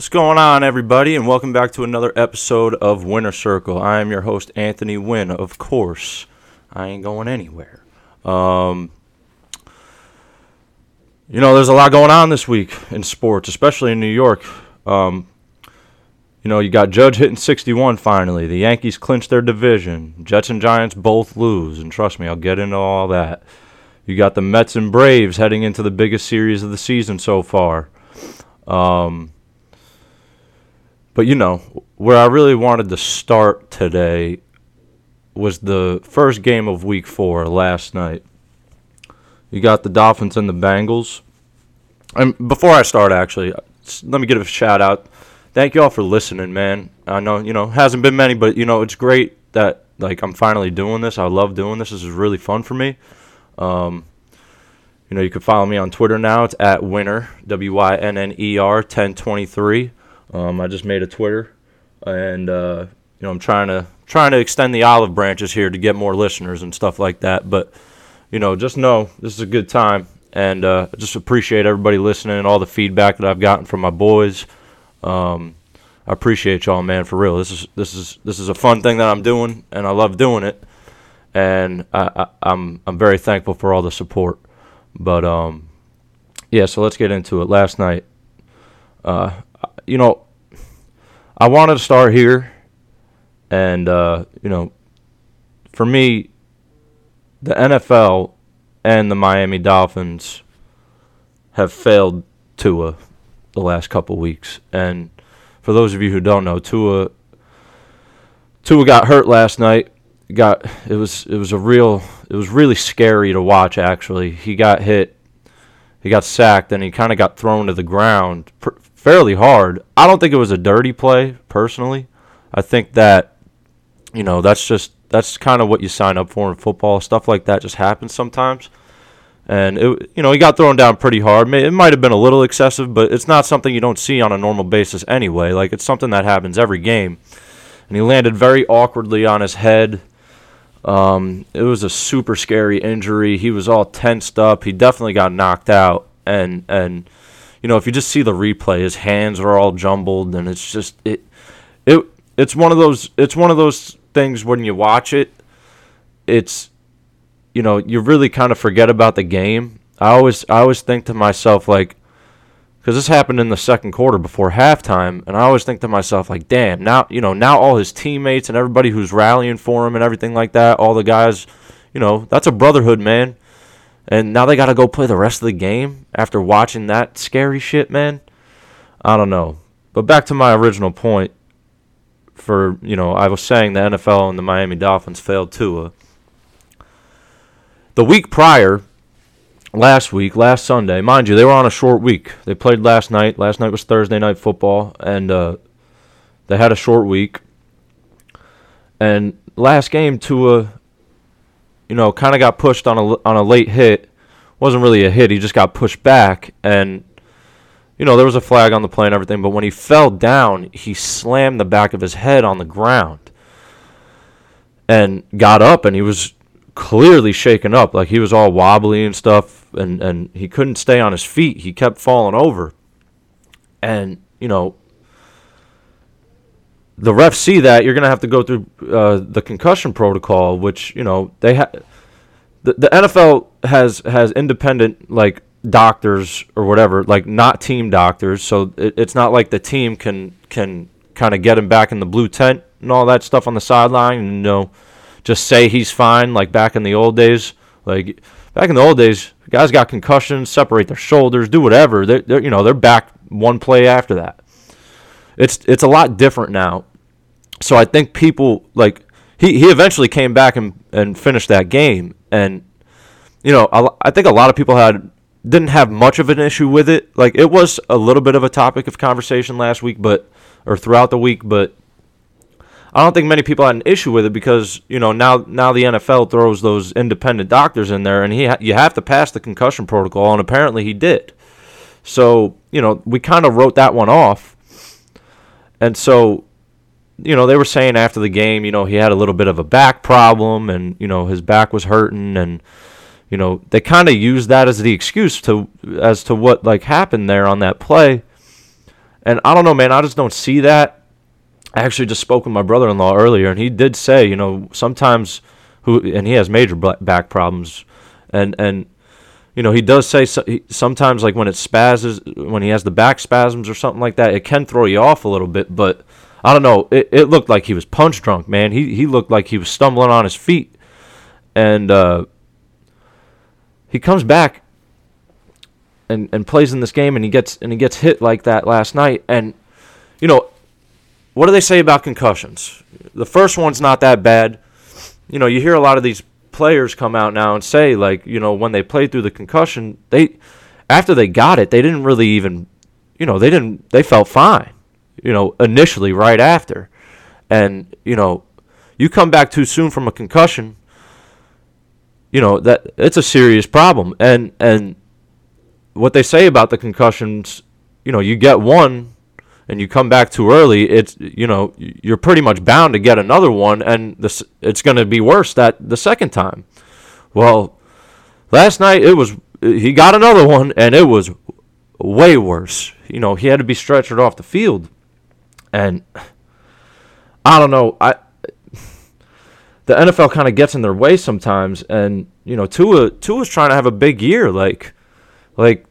What's going on, everybody, and welcome back to another episode of Winner Circle. I am your host, Anthony Wynn. Of course, I ain't going anywhere. Um, you know, there's a lot going on this week in sports, especially in New York. Um, you know, you got Judge hitting 61 finally. The Yankees clinch their division. Jets and Giants both lose, and trust me, I'll get into all that. You got the Mets and Braves heading into the biggest series of the season so far. Um, but you know, where I really wanted to start today was the first game of week four last night. You got the Dolphins and the Bengals. And before I start, actually, let me give a shout out. Thank you all for listening, man. I know, you know, hasn't been many, but, you know, it's great that, like, I'm finally doing this. I love doing this. This is really fun for me. Um, you know, you can follow me on Twitter now. It's at winner, W Y N N E R 1023. Um, I just made a Twitter, and uh, you know I'm trying to trying to extend the olive branches here to get more listeners and stuff like that. But you know, just know this is a good time, and uh, just appreciate everybody listening and all the feedback that I've gotten from my boys. Um, I appreciate y'all, man, for real. This is this is this is a fun thing that I'm doing, and I love doing it, and I, I, I'm I'm very thankful for all the support. But um, yeah, so let's get into it. Last night, uh, you know, I wanted to start here, and uh, you know, for me, the NFL and the Miami Dolphins have failed Tua the last couple weeks, and for those of you who don't know, Tua Tua got hurt last night. Got it was it was a real it was really scary to watch. Actually, he got hit, he got sacked, and he kind of got thrown to the ground fairly hard. I don't think it was a dirty play personally. I think that you know that's just that's kind of what you sign up for in football. Stuff like that just happens sometimes. And it, you know, he got thrown down pretty hard. It might have been a little excessive, but it's not something you don't see on a normal basis anyway. Like it's something that happens every game. And he landed very awkwardly on his head. Um, it was a super scary injury. He was all tensed up. He definitely got knocked out. And and you know, if you just see the replay, his hands are all jumbled, and it's just it, it, it's one of those, it's one of those things when you watch it, it's, you know, you really kind of forget about the game. I always, I always think to myself like, because this happened in the second quarter before halftime, and I always think to myself like, damn, now you know, now all his teammates and everybody who's rallying for him and everything like that, all the guys, you know, that's a brotherhood, man. And now they got to go play the rest of the game after watching that scary shit, man. I don't know. But back to my original point for, you know, I was saying the NFL and the Miami Dolphins failed Tua. The week prior, last week, last Sunday, mind you, they were on a short week. They played last night. Last night was Thursday night football, and uh, they had a short week. And last game, Tua you know, kind of got pushed on a on a late hit. wasn't really a hit. He just got pushed back, and you know there was a flag on the play and everything. But when he fell down, he slammed the back of his head on the ground, and got up, and he was clearly shaken up, like he was all wobbly and stuff, and and he couldn't stay on his feet. He kept falling over, and you know the refs see that, you're going to have to go through uh, the concussion protocol, which you know they have. The, the NFL has has independent like doctors or whatever, like not team doctors. So it, it's not like the team can can kind of get him back in the blue tent and all that stuff on the sideline, and you know, just say he's fine, like back in the old days. Like back in the old days, guys got concussions, separate their shoulders, do whatever. They're, they're you know they're back one play after that. It's it's a lot different now, so I think people like he, he eventually came back and, and finished that game. And you know I, I think a lot of people had didn't have much of an issue with it. Like it was a little bit of a topic of conversation last week but or throughout the week but I don't think many people had an issue with it because you know now now the NFL throws those independent doctors in there and he ha- you have to pass the concussion protocol and apparently he did. So you know we kind of wrote that one off. And so you know, they were saying after the game, you know, he had a little bit of a back problem and, you know, his back was hurting and you know, they kind of used that as the excuse to as to what like happened there on that play. And I don't know, man. I just don't see that. I actually just spoke with my brother-in-law earlier, and he did say, you know, sometimes who and he has major back problems, and and you know he does say sometimes like when it spasms, when he has the back spasms or something like that, it can throw you off a little bit. But I don't know. It, it looked like he was punch drunk, man. He he looked like he was stumbling on his feet, and uh, he comes back and and plays in this game, and he gets and he gets hit like that last night, and you know. What do they say about concussions? The first one's not that bad you know, you hear a lot of these players come out now and say like, you know, when they played through the concussion, they after they got it, they didn't really even, you know, they didn't they felt fine, you know, initially right after. And, you know, you come back too soon from a concussion, you know, that it's a serious problem. And and what they say about the concussions, you know, you get one and you come back too early, it's you know you're pretty much bound to get another one, and this it's going to be worse that the second time. Well, last night it was he got another one, and it was way worse. You know he had to be stretchered off the field, and I don't know I. The NFL kind of gets in their way sometimes, and you know Tua Tua's trying to have a big year, like, like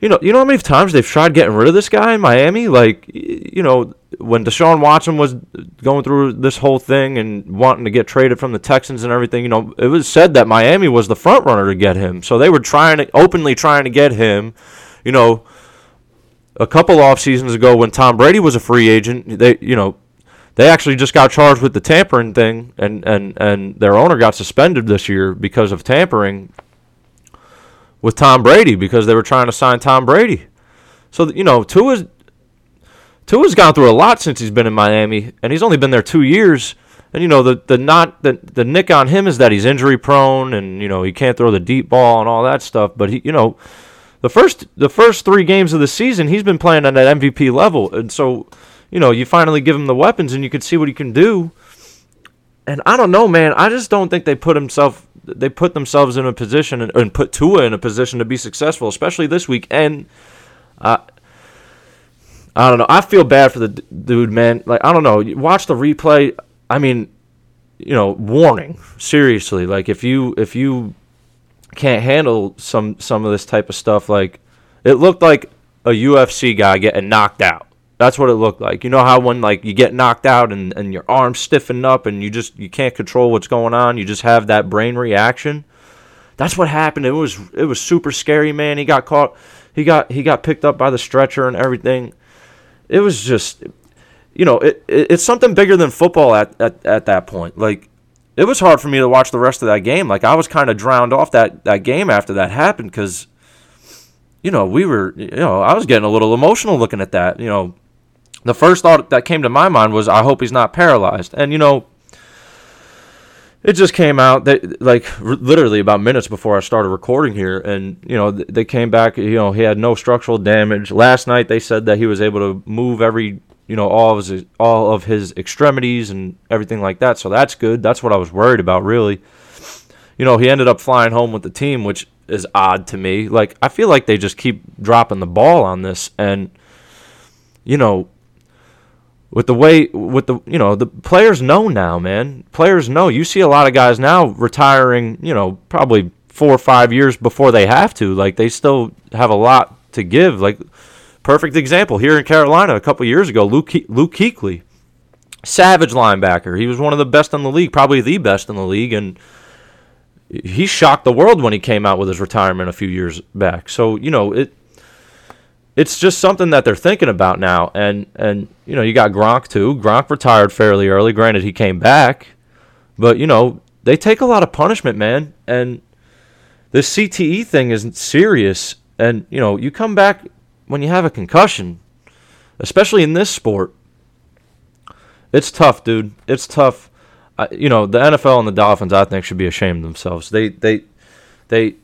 you know, you know how many times they've tried getting rid of this guy in Miami? Like, you know, when Deshaun Watson was going through this whole thing and wanting to get traded from the Texans and everything, you know, it was said that Miami was the front runner to get him. So they were trying to openly trying to get him. You know, a couple off seasons ago when Tom Brady was a free agent, they, you know, they actually just got charged with the tampering thing, and and and their owner got suspended this year because of tampering with Tom Brady because they were trying to sign Tom Brady. So you know, Tua's Tua's gone through a lot since he's been in Miami, and he's only been there two years. And you know, the the not the the nick on him is that he's injury prone, and you know he can't throw the deep ball and all that stuff. But he, you know, the first the first three games of the season, he's been playing at that MVP level, and so you know you finally give him the weapons, and you can see what he can do. And I don't know, man. I just don't think they put himself they put themselves in a position and, and put Tua in a position to be successful, especially this week. And uh, I don't know. I feel bad for the d- dude, man. Like I don't know. Watch the replay. I mean, you know, warning. Seriously, like if you if you can't handle some some of this type of stuff, like it looked like a UFC guy getting knocked out. That's what it looked like. You know how when like you get knocked out and, and your arms stiffen up and you just you can't control what's going on. You just have that brain reaction. That's what happened. It was it was super scary, man. He got caught. He got he got picked up by the stretcher and everything. It was just, you know, it, it it's something bigger than football at, at at that point. Like it was hard for me to watch the rest of that game. Like I was kind of drowned off that that game after that happened because, you know, we were you know I was getting a little emotional looking at that. You know the first thought that came to my mind was, I hope he's not paralyzed. And, you know, it just came out that like literally about minutes before I started recording here, and you know they came back. You know he had no structural damage. Last night they said that he was able to move every you know all of his all of his extremities and everything like that. So that's good. That's what I was worried about really. You know he ended up flying home with the team, which is odd to me. Like I feel like they just keep dropping the ball on this, and you know with the way with the you know the players know now man players know you see a lot of guys now retiring you know probably four or five years before they have to like they still have a lot to give like perfect example here in carolina a couple years ago luke, luke kuechly savage linebacker he was one of the best in the league probably the best in the league and he shocked the world when he came out with his retirement a few years back so you know it it's just something that they're thinking about now. And and you know, you got Gronk too. Gronk retired fairly early. Granted, he came back, but you know, they take a lot of punishment, man. And this CTE thing isn't serious. And you know, you come back when you have a concussion, especially in this sport. It's tough, dude. It's tough. I, you know, the NFL and the Dolphins, I think, should be ashamed of themselves. They they they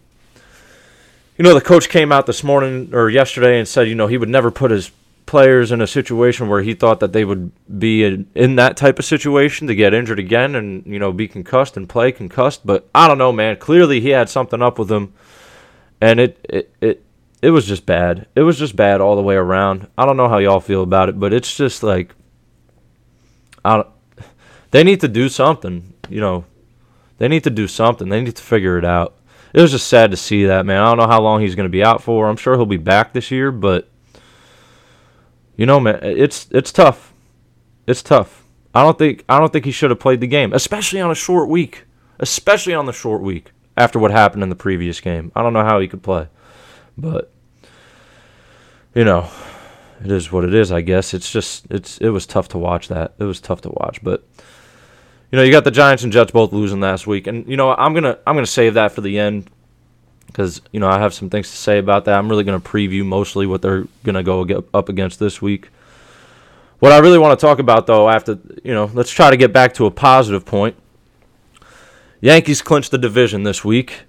you know, the coach came out this morning or yesterday and said, you know, he would never put his players in a situation where he thought that they would be in, in that type of situation to get injured again and, you know, be concussed and play concussed. But I don't know, man. Clearly he had something up with him. And it, it, it it was just bad. It was just bad all the way around. I don't know how y'all feel about it, but it's just like I don't, they need to do something, you know. They need to do something. They need to figure it out. It was just sad to see that, man. I don't know how long he's going to be out for. I'm sure he'll be back this year, but you know, man, it's it's tough. It's tough. I don't think I don't think he should have played the game, especially on a short week. Especially on the short week after what happened in the previous game. I don't know how he could play. But you know, it is what it is, I guess. It's just it's it was tough to watch that. It was tough to watch, but you know, you got the Giants and Jets both losing last week, and you know, I'm gonna I'm gonna save that for the end because you know I have some things to say about that. I'm really gonna preview mostly what they're gonna go up against this week. What I really want to talk about, though, after you know, let's try to get back to a positive point. Yankees clinched the division this week,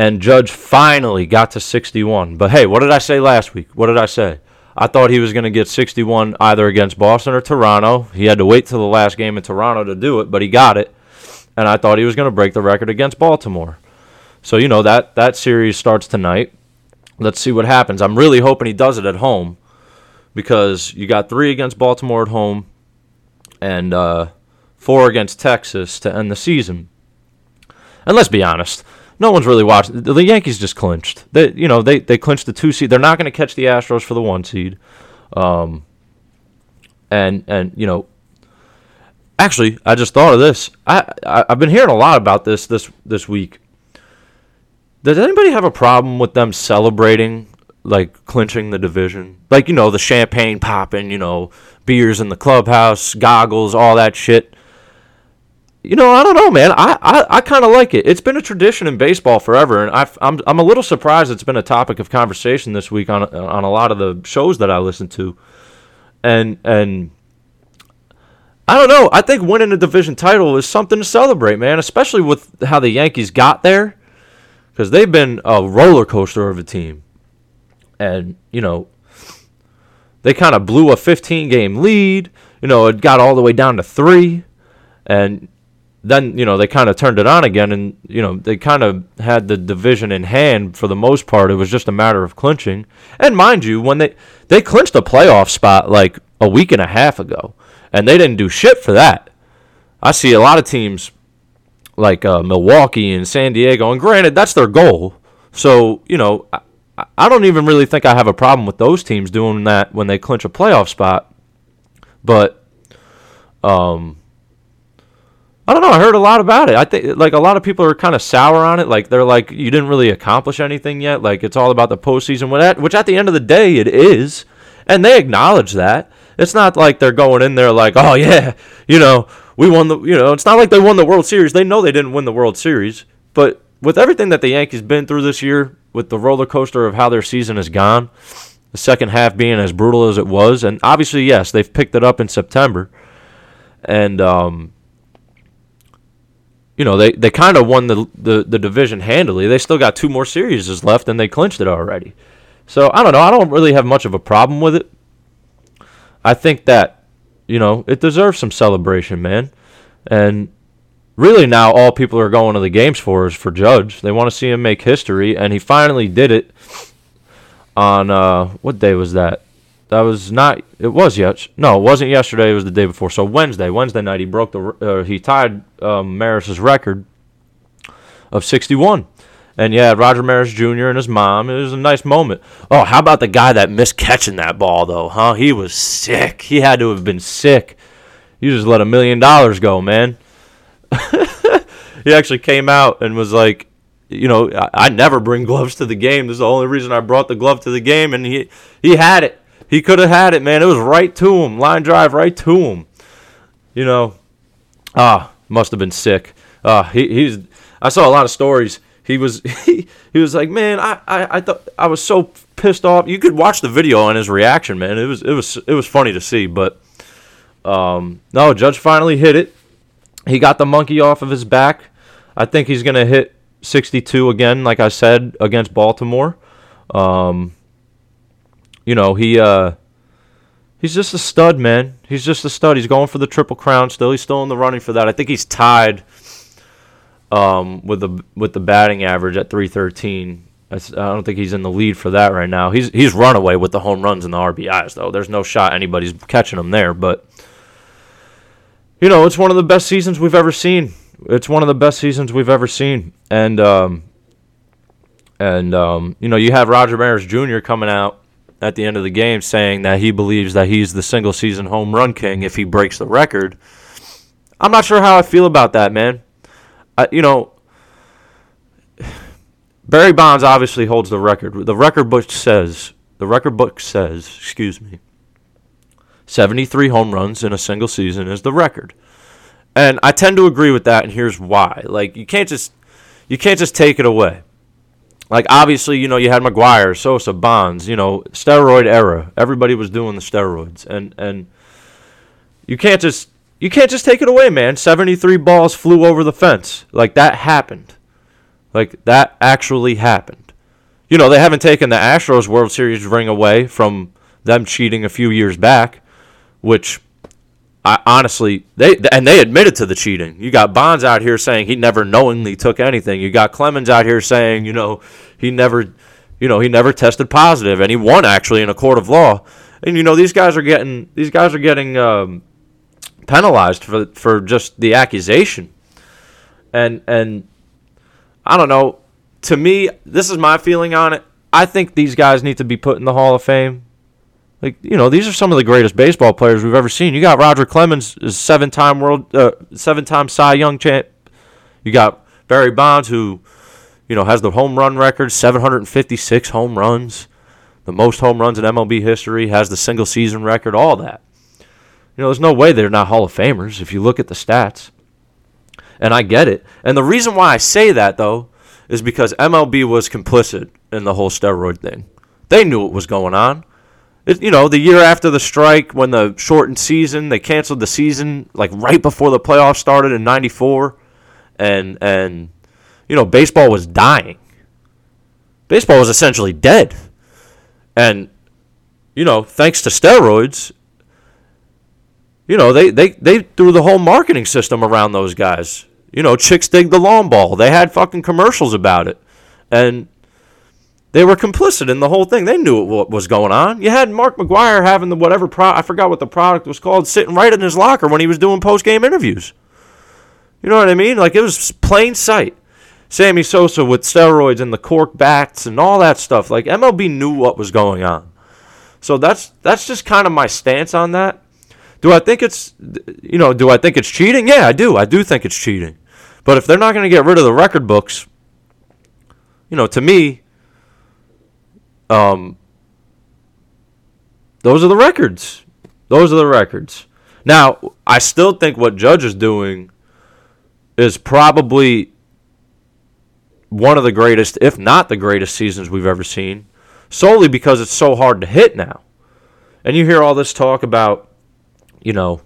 and Judge finally got to 61. But hey, what did I say last week? What did I say? I thought he was going to get 61 either against Boston or Toronto. He had to wait till the last game in Toronto to do it, but he got it. And I thought he was going to break the record against Baltimore. So, you know, that, that series starts tonight. Let's see what happens. I'm really hoping he does it at home because you got three against Baltimore at home and uh, four against Texas to end the season. And let's be honest, no one's really watching. The Yankees just clinched. They, you know, they they clinched the two seed. They're not going to catch the Astros for the one seed. Um, and and you know, actually, I just thought of this. I, I I've been hearing a lot about this this this week. Does anybody have a problem with them celebrating like clinching the division? Like you know, the champagne popping, you know, beers in the clubhouse, goggles, all that shit you know, I don't know, man. I, I, I kind of like it. It's been a tradition in baseball forever, and i am I'm, I'm a little surprised it's been a topic of conversation this week on on a lot of the shows that I listen to, and and I don't know. I think winning a division title is something to celebrate, man. Especially with how the Yankees got there, because they've been a roller coaster of a team, and you know, they kind of blew a 15 game lead. You know, it got all the way down to three, and then you know they kind of turned it on again, and you know they kind of had the division in hand for the most part. It was just a matter of clinching. And mind you, when they they clinched a playoff spot like a week and a half ago, and they didn't do shit for that. I see a lot of teams like uh, Milwaukee and San Diego, and granted that's their goal. So you know I, I don't even really think I have a problem with those teams doing that when they clinch a playoff spot, but um I don't know. I heard a lot about it. I think like a lot of people are kind of sour on it. Like they're like, you didn't really accomplish anything yet. Like it's all about the postseason. Which at the end of the day, it is, and they acknowledge that. It's not like they're going in there like, oh yeah, you know, we won the, you know, it's not like they won the World Series. They know they didn't win the World Series, but with everything that the Yankees been through this year, with the roller coaster of how their season has gone, the second half being as brutal as it was, and obviously yes, they've picked it up in September, and um you know, they, they kind of won the, the, the division handily. They still got two more series left, and they clinched it already. So I don't know. I don't really have much of a problem with it. I think that, you know, it deserves some celebration, man. And really now all people are going to the games for is for Judge. They want to see him make history, and he finally did it on, uh, what day was that? That was not. It was yes. No, it wasn't yesterday. It was the day before. So Wednesday, Wednesday night, he broke the. Uh, he tied um, Maris's record of 61. And yeah, Roger Maris Jr. and his mom. It was a nice moment. Oh, how about the guy that missed catching that ball though? Huh? He was sick. He had to have been sick. You just let a million dollars go, man. he actually came out and was like, you know, I, I, never bring gloves to the game. This is the only reason I brought the glove to the game, and he he had it. He could have had it, man. It was right to him. Line drive right to him. You know, ah, must have been sick. Uh, he he's. I saw a lot of stories. He was he, he was like, man, I, I, I thought I was so pissed off. You could watch the video on his reaction, man. It was it was it was funny to see. But um, no, Judge finally hit it. He got the monkey off of his back. I think he's gonna hit 62 again, like I said against Baltimore. Um, you know, he uh, he's just a stud, man. He's just a stud. He's going for the triple crown still. He's still in the running for that. I think he's tied um, with the with the batting average at 313 I don't think he's in the lead for that right now. He's he's run away with the home runs and the RBIs though. There's no shot anybody's catching him there, but you know, it's one of the best seasons we've ever seen. It's one of the best seasons we've ever seen. And um and um, you know, you have Roger Maris Jr. coming out at the end of the game saying that he believes that he's the single season home run king if he breaks the record. I'm not sure how I feel about that, man. I, you know, Barry Bonds obviously holds the record. The record book says, the record book says, excuse me, 73 home runs in a single season is the record. And I tend to agree with that and here's why. Like you can't just you can't just take it away. Like obviously, you know, you had McGwire, Sosa, Bonds, you know, steroid era. Everybody was doing the steroids and and you can't just you can't just take it away, man. 73 balls flew over the fence. Like that happened. Like that actually happened. You know, they haven't taken the Astros World Series ring away from them cheating a few years back, which I honestly they and they admitted to the cheating. You got Bonds out here saying he never knowingly took anything. You got Clemens out here saying, you know, he never you know, he never tested positive and he won actually in a court of law. And you know, these guys are getting these guys are getting um, penalized for for just the accusation. And and I don't know. To me, this is my feeling on it. I think these guys need to be put in the Hall of Fame. Like you know, these are some of the greatest baseball players we've ever seen. You got Roger Clemens, seven-time world, uh, seven-time Cy Young champ. You got Barry Bonds, who you know has the home run record, 756 home runs, the most home runs in MLB history, has the single season record, all that. You know, there's no way they're not Hall of Famers if you look at the stats and I get it. And the reason why I say that though is because MLB was complicit in the whole steroid thing. They knew what was going on. You know, the year after the strike, when the shortened season, they canceled the season like right before the playoffs started in '94, and and you know, baseball was dying. Baseball was essentially dead, and you know, thanks to steroids, you know, they, they, they threw the whole marketing system around those guys. You know, chicks dig the long ball. They had fucking commercials about it. And they were complicit in the whole thing. They knew what was going on. You had Mark McGwire having the whatever pro I forgot what the product was called, sitting right in his locker when he was doing post game interviews. You know what I mean? Like it was plain sight. Sammy Sosa with steroids and the cork bats and all that stuff. Like MLB knew what was going on. So that's that's just kind of my stance on that. Do I think it's you know, do I think it's cheating? Yeah, I do. I do think it's cheating. But if they're not going to get rid of the record books, you know, to me, um, those are the records. Those are the records. Now, I still think what Judge is doing is probably one of the greatest, if not the greatest seasons we've ever seen, solely because it's so hard to hit now. And you hear all this talk about, you know,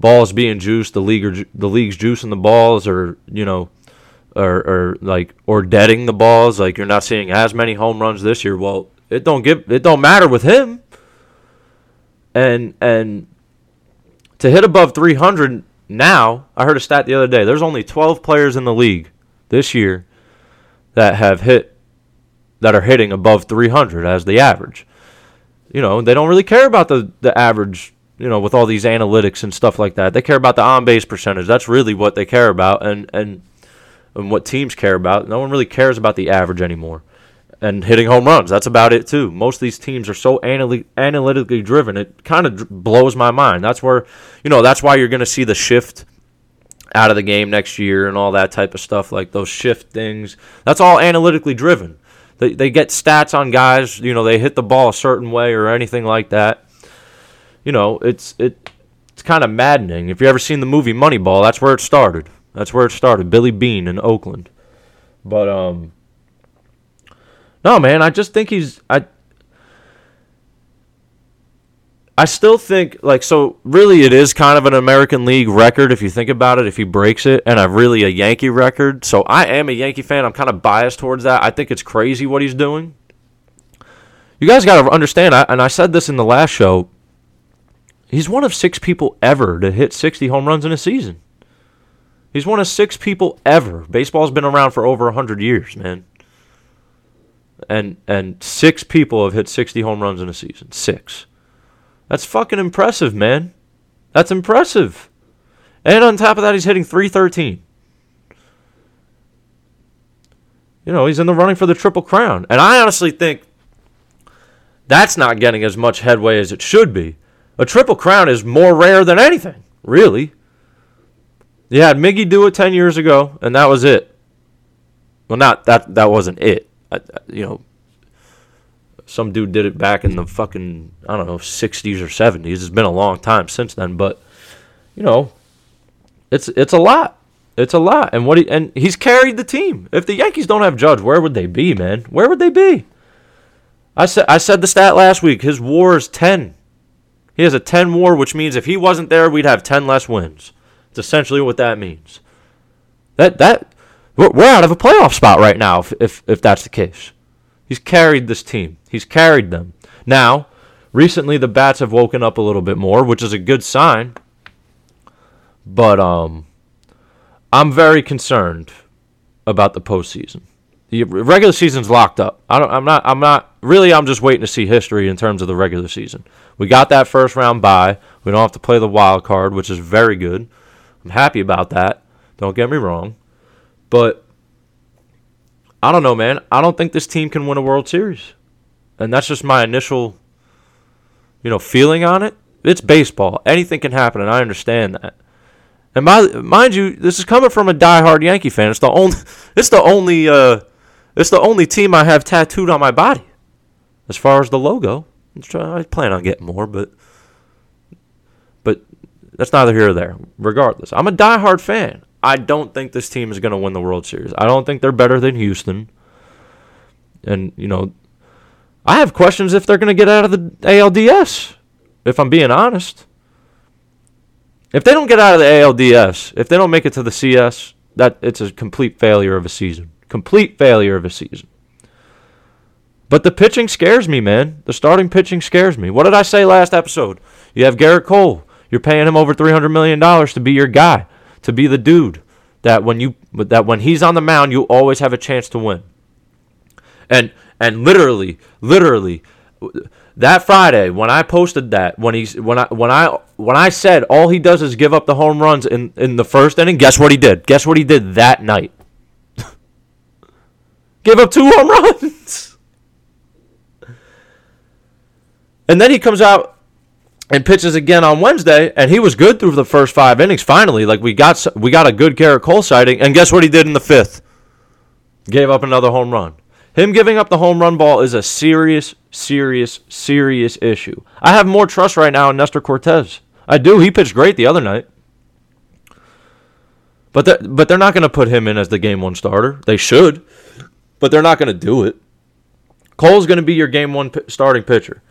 balls being juiced, the league or the league's juicing the balls, or you know, or or like or deading the balls. Like you're not seeing as many home runs this year. Well, it don't give it don't matter with him. And and to hit above 300 now, I heard a stat the other day. There's only 12 players in the league this year that have hit that are hitting above 300 as the average. You know, they don't really care about the the average you know, with all these analytics and stuff like that. They care about the on base percentage. That's really what they care about, and and and what teams care about. No one really cares about the average anymore. And hitting home runs, that's about it too. Most of these teams are so analy- analytically driven. It kind of blows my mind. That's where, you know, that's why you're going to see the shift out of the game next year and all that type of stuff, like those shift things. That's all analytically driven. They, they get stats on guys, you know, they hit the ball a certain way or anything like that you know, it's it it's kind of maddening. If you ever seen the movie Moneyball, that's where it started. That's where it started. Billy Beane in Oakland. But um No, man, I just think he's I I still think like so really it is kind of an American League record if you think about it if he breaks it and a really a Yankee record. So I am a Yankee fan. I'm kind of biased towards that. I think it's crazy what he's doing. You guys got to understand I, and I said this in the last show He's one of six people ever to hit 60 home runs in a season. He's one of six people ever. Baseball's been around for over 100 years, man. and and six people have hit 60 home runs in a season. Six. That's fucking impressive, man. That's impressive. And on top of that, he's hitting 313. You know, he's in the running for the Triple Crown. And I honestly think that's not getting as much headway as it should be. A Triple Crown is more rare than anything, really. You had Miggy do it 10 years ago, and that was it. Well, not that that wasn't it. I, you know, some dude did it back in the fucking I don't know 60s or 70s. It's been a long time since then, but you know, it's it's a lot. It's a lot, and what he and he's carried the team. If the Yankees don't have Judge, where would they be, man? Where would they be? I said I said the stat last week. His WAR is 10. He has a 10 WAR, which means if he wasn't there, we'd have 10 less wins. It's essentially what that means. That that we're, out of a playoff spot right now if, if, if that's the case. He's carried this team. He's carried them. Now, recently the bats have woken up a little bit more, which is a good sign. But um, I'm very concerned about the postseason. The regular season's locked up. I don't. I'm not. I'm not. Really, I'm just waiting to see history in terms of the regular season. We got that first round bye. We don't have to play the wild card, which is very good. I'm happy about that. Don't get me wrong. But I don't know, man. I don't think this team can win a World Series. And that's just my initial, you know, feeling on it. It's baseball. Anything can happen, and I understand that. And my, mind you, this is coming from a diehard Yankee fan. It's the only, it's the only, uh, it's the only team I have tattooed on my body. As far as the logo, I plan on getting more, but that's neither here or there. Regardless, I'm a diehard fan. I don't think this team is going to win the World Series. I don't think they're better than Houston. And, you know, I have questions if they're going to get out of the ALDS, if I'm being honest. If they don't get out of the ALDS, if they don't make it to the CS, that it's a complete failure of a season. Complete failure of a season. But the pitching scares me, man. The starting pitching scares me. What did I say last episode? You have Gerrit Cole. You're paying him over $300 million to be your guy to be the dude that when you that when he's on the mound, you always have a chance to win. And and literally, literally, that Friday when I posted that when he's when I when I when I said all he does is give up the home runs in in the first inning, guess what he did? Guess what he did that night? give up two home runs. And then he comes out and pitches again on Wednesday, and he was good through the first five innings. Finally, like we got we got a good Gerrit Cole sighting, and guess what he did in the fifth? Gave up another home run. Him giving up the home run ball is a serious, serious, serious issue. I have more trust right now in Nestor Cortes. I do. He pitched great the other night. But they're, but they're not going to put him in as the game one starter. They should, but they're not going to do it. Cole's going to be your game one p- starting pitcher.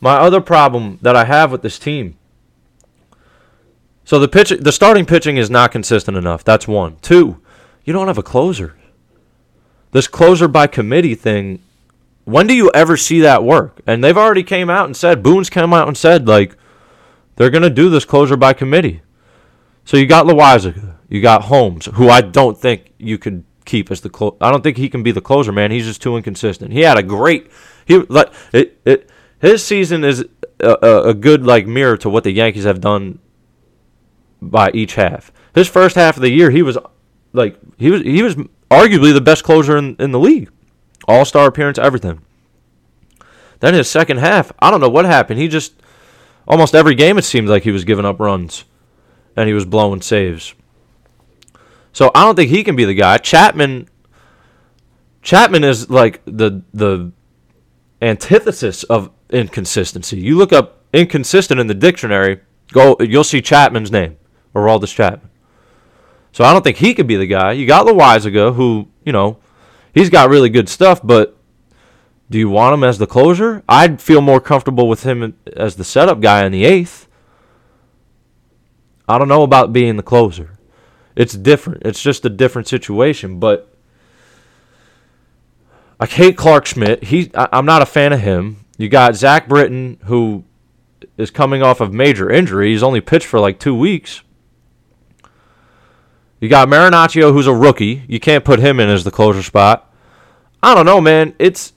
My other problem that I have with this team. So the pitch, the starting pitching is not consistent enough. That's one. Two, you don't have a closer. This closer by committee thing. When do you ever see that work? And they've already came out and said Boone's come out and said like they're gonna do this closer by committee. So you got Loaisiga, you got Holmes, who I don't think you could keep as the clo- I don't think he can be the closer, man. He's just too inconsistent. He had a great he like it it his season is a, a, good like mirror to what the Yankees have done by each half. His first half of the year, he was like he was he was arguably the best closer in, in the league, All Star appearance, everything. Then his second half, I don't know what happened. He just almost every game it seemed like he was giving up runs, and he was blowing saves. So I don't think he can be the guy. Chapman. Chapman is like the the antithesis of inconsistency. You look up inconsistent in the dictionary, go you'll see Chapman's name, Aroldis Chapman. So I don't think he could be the guy. You got Loaisiga, who you know, he's got really good stuff, but do you want him as the closer? I'd feel more comfortable with him as the setup guy in the eighth. I don't know about being the closer. It's different. It's just a different situation, but I hate Clarke Schmidt. He, I, am not a fan of him. You got Zach Britton, who is coming off of major injury. He's only pitched for like two weeks. You got Marinaccio, who's a rookie. You can't put him in as the closer spot. I don't know, man. It's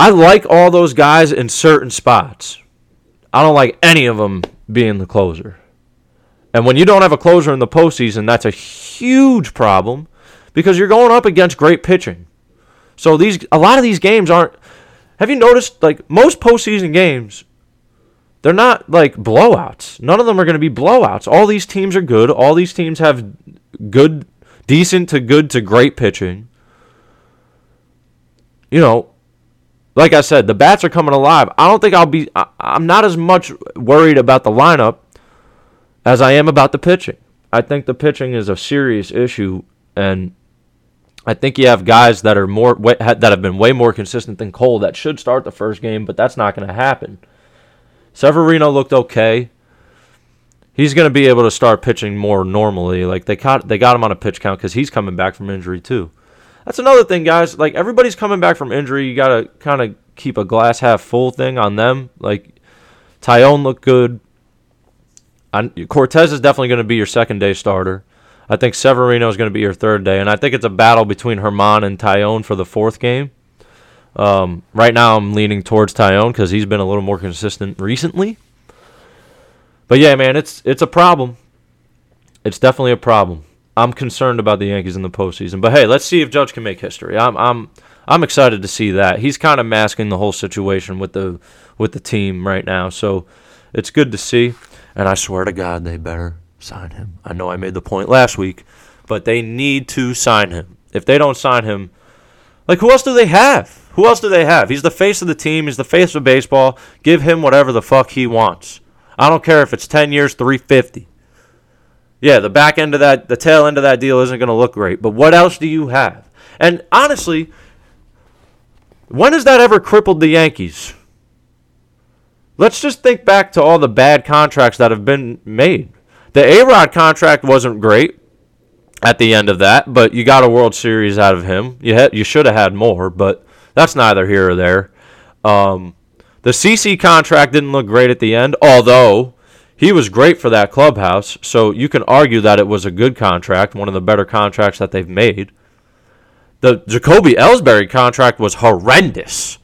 I like all those guys in certain spots. I don't like any of them being the closer. And when you don't have a closer in the postseason, that's a huge problem because you're going up against great pitching. So these a lot of these games aren't. Have you noticed like most postseason games? They're not like blowouts. None of them are going to be blowouts. All these teams are good. All these teams have good, decent to good to great pitching. You know, like I said, the bats are coming alive. I don't think I'll be. I, I'm not as much worried about the lineup as I am about the pitching. I think the pitching is a serious issue, and I think you have guys that are more that have been way more consistent than Cole that should start the first game, but that's not going to happen. Severino looked okay. He's going to be able to start pitching more normally. Like they got they got him on a pitch count because he's coming back from injury too. That's another thing, guys. Like everybody's coming back from injury. You got to kind of keep a glass half full thing on them. Like Taillon looked good. Cortes is definitely going to be your second day starter. I think Severino is going to be your third day, and I think it's a battle between Germán and Taillon for the fourth game. Um, right now, I'm leaning towards Taillon because he's been a little more consistent recently. But yeah, man, it's it's a problem. It's definitely a problem. I'm concerned about the Yankees in the postseason. But hey, let's see if Judge can make history. I'm I'm I'm excited to see that. He's kind of masking the whole situation with the with the team right now, so it's good to see. And I swear to God, they better sign him. I know I made the point last week, but they need to sign him. If they don't sign him, like who else do they have? Who else do they have? He's the face of the team. He's the face of baseball. Give him whatever the fuck he wants. I don't care if it's 10 years, 350. Yeah, the back end of that, the tail end of that deal isn't going to look great. But what else do you have? And honestly, when has that ever crippled the Yankees? Let's just think back to all the bad contracts that have been made. The A Rod contract wasn't great at the end of that, but you got a World Series out of him. You had, you should have had more, but that's neither here or there. Um, the CC contract didn't look great at the end, although he was great for that clubhouse. So you can argue that it was a good contract, one of the better contracts that they've made. The Jacoby Ellsbury contract was horrendous.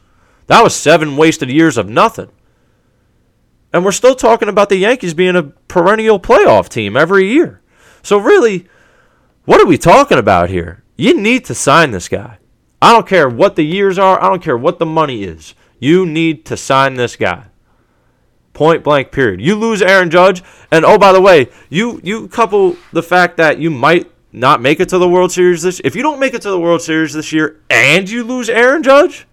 That was seven wasted years of nothing. And we're still talking about the Yankees being a perennial playoff team every year. So, really, what are we talking about here? You need to sign this guy. I don't care what the years are, I don't care what the money is. You need to sign this guy. Point blank, period. You lose Aaron Judge, and oh, by the way, you, you couple the fact that you might not make it to the World Series this if you don't make it to the World Series this year and you lose Aaron Judge,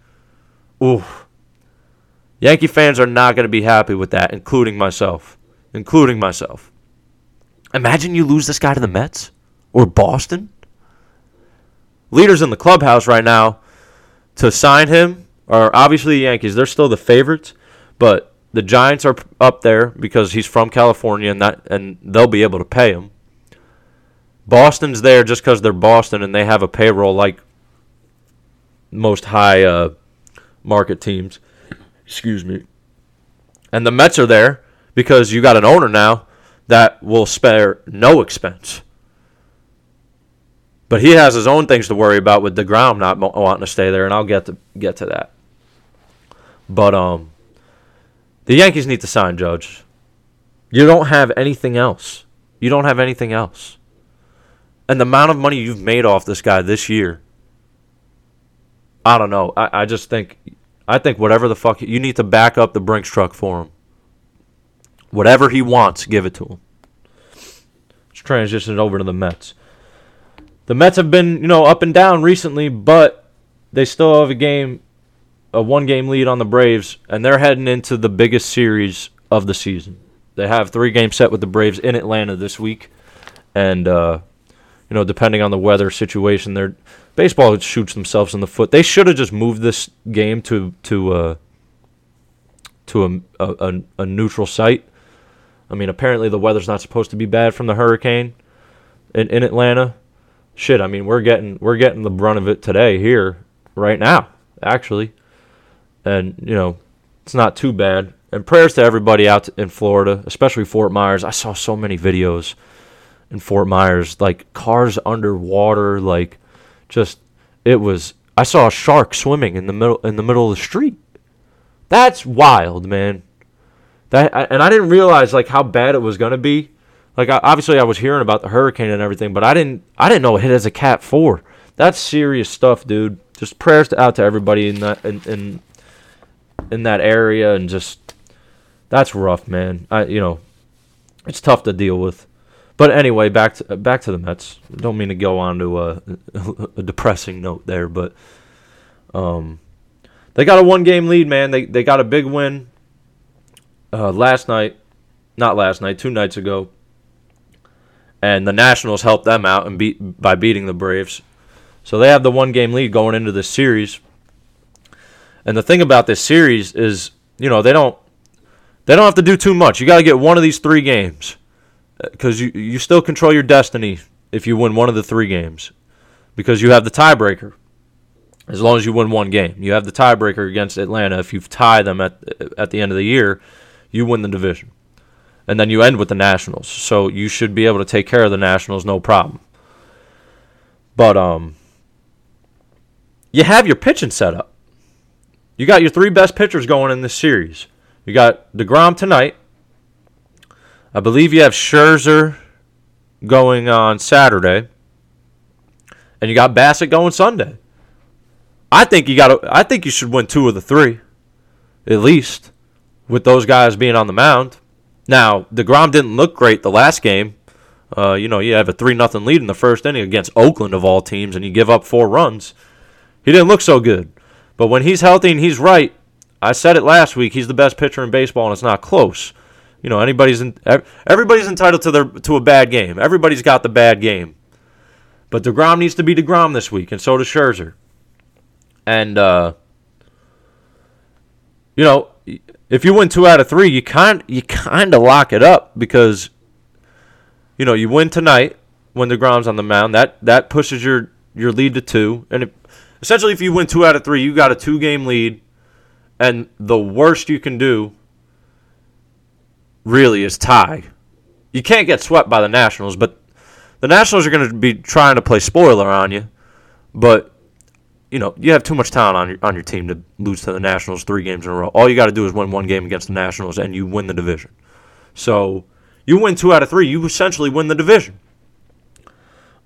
ooh. Yankee fans are not going to be happy with that, including myself. Including myself. Imagine you lose this guy to the Mets or Boston. Leaders in the clubhouse right now to sign him are obviously the Yankees. They're still the favorites, but the Giants are up there because he's from California and that and they'll be able to pay him. Boston's there just because they're Boston and they have a payroll like most high uh, market teams. Excuse me. And the Mets are there because you got an owner now that will spare no expense. But he has his own things to worry about with Degrom not wanting to stay there, and I'll get to get to that. But um, the Yankees need to sign Judge. You don't have anything else. You don't have anything else. And the amount of money you've made off this guy this year, I don't know. I, I just think I think whatever the fuck you need to back up the Brinks truck for him. Whatever he wants, give it to him. Let's transition it over to the Mets. The Mets have been, you know, up and down recently, but they still have a game, a one-game lead on the Braves, and they're heading into the biggest series of the season. They have three games set with the Braves in Atlanta this week, and uh, you know, depending on the weather situation, they're baseball shoots themselves in the foot. They should have just moved this game to to uh, to a, a, a neutral site. I mean, apparently the weather's not supposed to be bad from the hurricane in, in Atlanta. Shit, I mean, we're getting we're getting the brunt of it today here, right now, actually, and you know, it's not too bad. And prayers to everybody out in Florida, especially Fort Myers. I saw so many videos in Fort Myers, like cars underwater, like just it was I saw a shark swimming in the middle in the middle of the street. That's wild, man. That and I didn't realize like how bad it was gonna be. Like I, obviously I was hearing about the hurricane and everything, but I didn't I didn't know it hit as a Cat Four. That's serious stuff, dude. Just prayers out to everybody in that in in, in that area and just that's rough, man. I you know it's tough to deal with. But anyway, back to back to the Mets. Don't mean to go on to a, a depressing note there, but um, they got a one game lead, man. They they got a big win uh, last night, not last night, two nights ago, and the Nationals helped them out and beat by beating the Braves. So they have the one game lead going into this series. And the thing about this series is, you know, they don't they don't have to do too much. You got to get one of these three games because you you still control your destiny if you win one of the three games because you have the tiebreaker. As long as you win one game, you have the tiebreaker against Atlanta. If you tie them at at the end of the year, you win the division, and then you end with the Nationals. So you should be able to take care of the Nationals, no problem. But um, you have your pitching set up. You got your three best pitchers going in this series. You got Degrom tonight. I believe you have Scherzer going on Saturday, and you got Bassitt going Sunday. I think you got. I think you should win two of the three, at least, with those guys being on the mound. Now Degrom didn't look great the last game. Uh, you know, you have a three nothing lead in the first inning against Oakland of all teams, and you give up four runs. He didn't look so good. But when he's healthy and he's right, I said it last week. He's the best pitcher in baseball, and it's not close. You know, anybody's in, everybody's entitled to their to a bad game. Everybody's got the bad game. But Degrom needs to be Degrom this week, and so does Scherzer. And uh, you know, if you win two out of three, you kind you kind of lock it up because you know you win tonight when Degrom's on the mound. That that pushes your your lead to two, and essentially, if you win two out of three, you got a two game lead. And the worst you can do really is tie. You can't get swept by the Nationals, but the Nationals are going to be trying to play spoiler on you. But you know, you have too much talent on your on your team to lose to the Nationals three games in a row. All you got to do is win one game against the Nationals, and you win the division. So you win two out of three, you essentially win the division.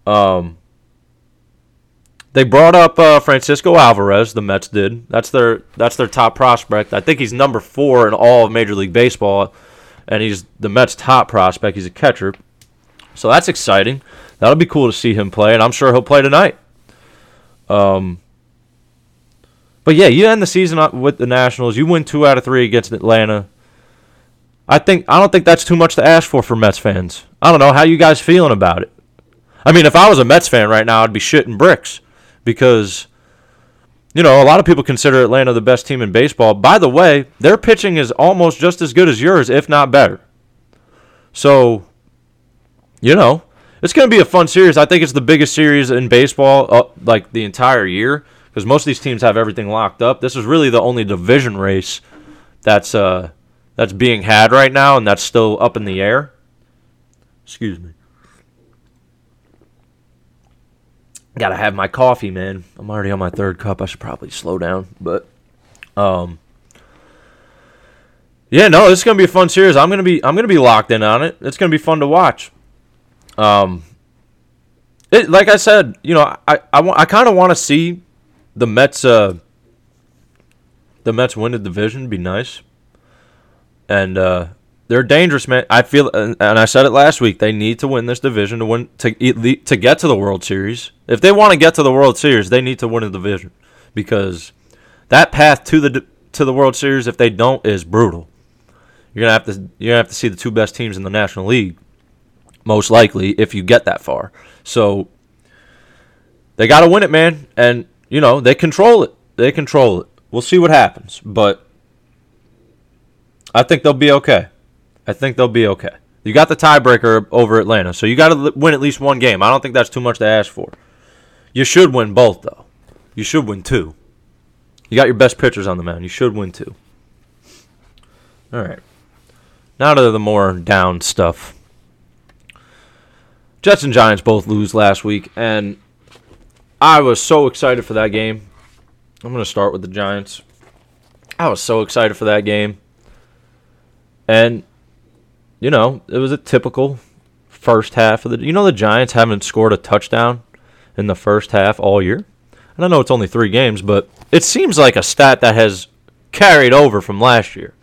Um, they brought up uh, Francisco Alvarez. The Mets did. That's their that's their top prospect. I think he's number four in all of Major League Baseball and he's the Mets' top prospect. He's a catcher, so that's exciting. That'll be cool to see him play, and I'm sure he'll play tonight. Um, but yeah, you end the season with the Nationals. You win two out of three against Atlanta. I think I don't think that's too much to ask for for Mets fans. I don't know how you guys feeling about it. I mean, if I was a Mets fan right now, I'd be shitting bricks because you know, a lot of people consider Atlanta the best team in baseball. By the way, their pitching is almost just as good as yours, if not better. So, you know, it's going to be a fun series. I think it's the biggest series in baseball, uh, like the entire year, because most of these teams have everything locked up. This is really the only division race that's uh, that's being had right now, and that's still up in the air. Excuse me. Gotta have my coffee, man. I'm already on my third cup. I should probably slow down, but um, yeah, no, this is gonna be a fun series. I'm gonna be I'm gonna be locked in on it. It's gonna be fun to watch. Um, it, like I said, you know, I I, I kind of want to see the Mets uh the Mets win the division. Be nice, and uh, they're dangerous, man. I feel, and I said it last week. They need to win this division to win to to get to the World Series. If they want to get to the World Series, they need to win the division because that path to the to the World Series, if they don't, is brutal. You're gonna have to you're gonna have to see the two best teams in the National League, most likely, if you get that far. So they got to win it, man, and you know they control it. They control it. We'll see what happens, but I think they'll be okay. I think they'll be okay. You got the tiebreaker over Atlanta, so you got to win at least one game. I don't think that's too much to ask for. You should win both, though. You should win two. You got your best pitchers on the mound. You should win two. All right. Now to the more down stuff. Jets and Giants both lose last week, and I was so excited for that game. I'm going to start with the Giants. I was so excited for that game. And, you know, it was a typical first half of the. You know, the Giants haven't scored a touchdown in the first half all year. And I know it's only three games, but it seems like a stat that has carried over from last year.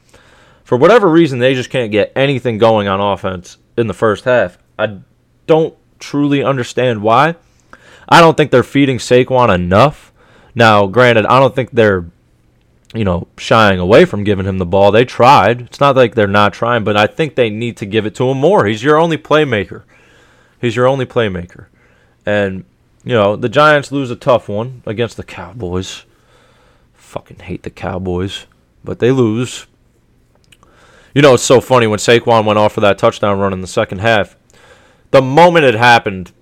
For whatever reason, they just can't get anything going on offense in the first half. I don't truly understand why. I don't think they're feeding Saquon enough. Now, granted, I don't think they're, you know, shying away from giving him the ball. They tried. It's not like they're not trying, but I think they need to give it to him more. He's your only playmaker. He's your only playmaker. And, you know, the Giants lose a tough one against the Cowboys. Fucking hate the Cowboys, but they lose. You know, it's so funny when Saquon went off for that touchdown run in the second half. The moment it happened,